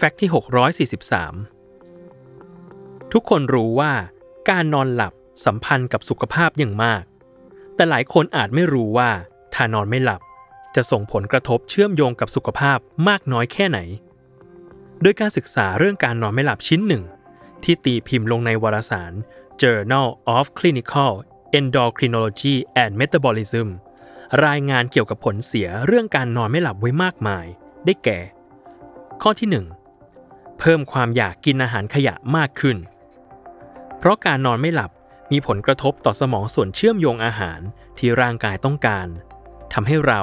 แฟกต์ที่ 643 ทุกคนรู้ว่าการนอนหลับสัมพันธ์กับสุขภาพอย่างมาก แต่หลายคนอาจไม่รู้ว่าถ้านอนไม่หลับ จะส่งผลกระทบเชื่อมโยงกับสุขภาพมากน้อยแค่ไหน โดยการศึกษาเรื่องการนอนไม่หลับชิ้นหนึ่ง ที่ตีพิมพ์ลงในวารสาร Journal of Clinical Endocrinology and Metabolism รายงานเกี่ยวกับผลเสียเรื่องการนอนไม่หลับไว้มากมาย ได้แก่ ข้อที่1 เพิ่มความอยากกินอาหารขยะมากขึ้น เพราะการนอนไม่หลับมีผลกระทบต่อสมองส่วนเชื่อมโยงอาหารที่ร่างกายต้องการทำให้เรา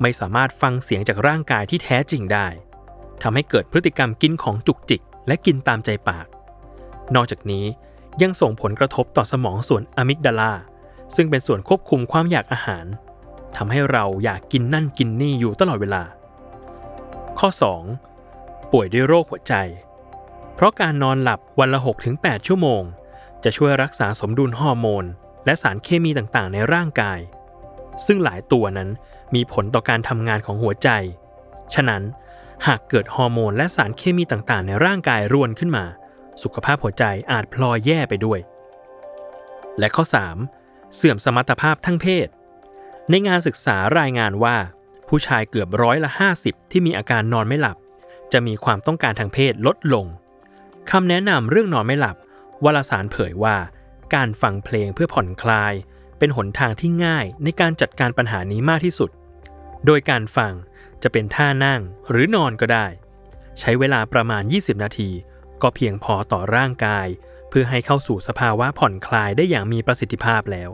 ไม่สามารถฟังเสียงจากร่างกายที่แท้จริงได้ทำให้เกิดพฤติกรรมกินของจุกจิก และกินตามใจปาก นอกจากนี้ยังส่งผลกระทบต่อสมองส่วนอะมิกดาลาซึ่งเป็นส่วนควบคุมความอยากอาหารทำให้เราอยากกินนั่นกินนี่อยู่ตลอดเวลา ข้อ 2. ป่วยด้วยโรคหัวใจ เพราะการนอนหลับวันละ 6-8 ชั่วโมง จะช่วยรักษาสมดุลฮอร์โมน และสารเคมีต่างๆ ในร่างกาย ซึ่งหลายตัวนั้นมีผลต่อการทำงานของหัวใจ ฉะนั้นหากเกิดฮอร์โมนและสารเคมีต่างๆ ในร่างกายรวนขึ้นมา สุขภาพหัวใจอาจพลอยแย่ไปด้วย และข้อ 3. เสื่อมสมรรถภาพทั้งเพศ ในงานศึกษารายงานว่า ผู้ชายเกือบร้อยละ 50 ที่มีอาการนอนไม่หลับ จะมีความต้องการทางเพศลดลงคำแนะนำเรื่องนอนไม่หลับวารสารเผยว่า การฟังเพลงเพื่อผ่อนคลาย เป็นหนทางที่ง่ายในการจัดการปัญหานี้มากที่สุด โดยการฟังจะเป็นท่านั่งหรือนอนก็ได้ ใช้เวลาประมาณ 20 นาที ก็เพียงพอต่อร่างกาย เพื่อให้เข้าสู่สภาวะผ่อนคลายได้อย่างมีประสิทธิภาพแล้ว